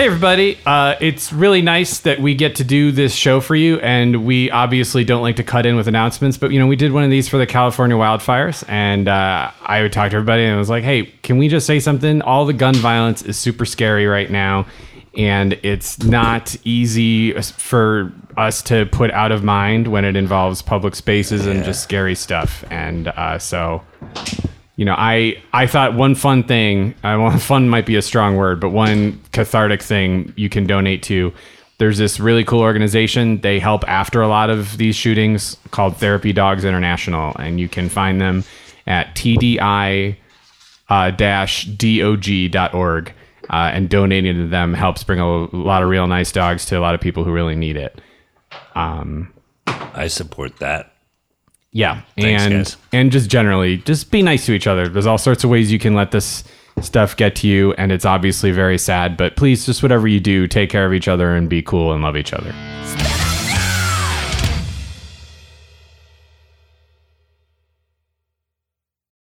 Hey, everybody. Uh, it's really nice that we get to do this show for you. And we obviously don't like to cut in with announcements, but, you know, we did one of these for the California wildfires. And uh, I would talk to everybody and I was like, hey, can we just say something? All the gun violence is super scary right now. And it's not easy for us to put out of mind when it involves public spaces and just scary stuff. And uh, so you know, I I thought one fun thing, uh, well, fun might be a strong word, but one cathartic thing you can donate to. There's this really cool organization. They help after a lot of these shootings called Therapy Dogs International, and you can find them at TDI uh, dash dog.org. Uh, and donating to them helps bring a lot of real nice dogs to a lot of people who really need it. Um, I support that. Yeah, Thanks, and guys. and just generally, just be nice to each other. There's all sorts of ways you can let this stuff get to you, and it's obviously very sad. But please, just whatever you do, take care of each other and be cool and love each other.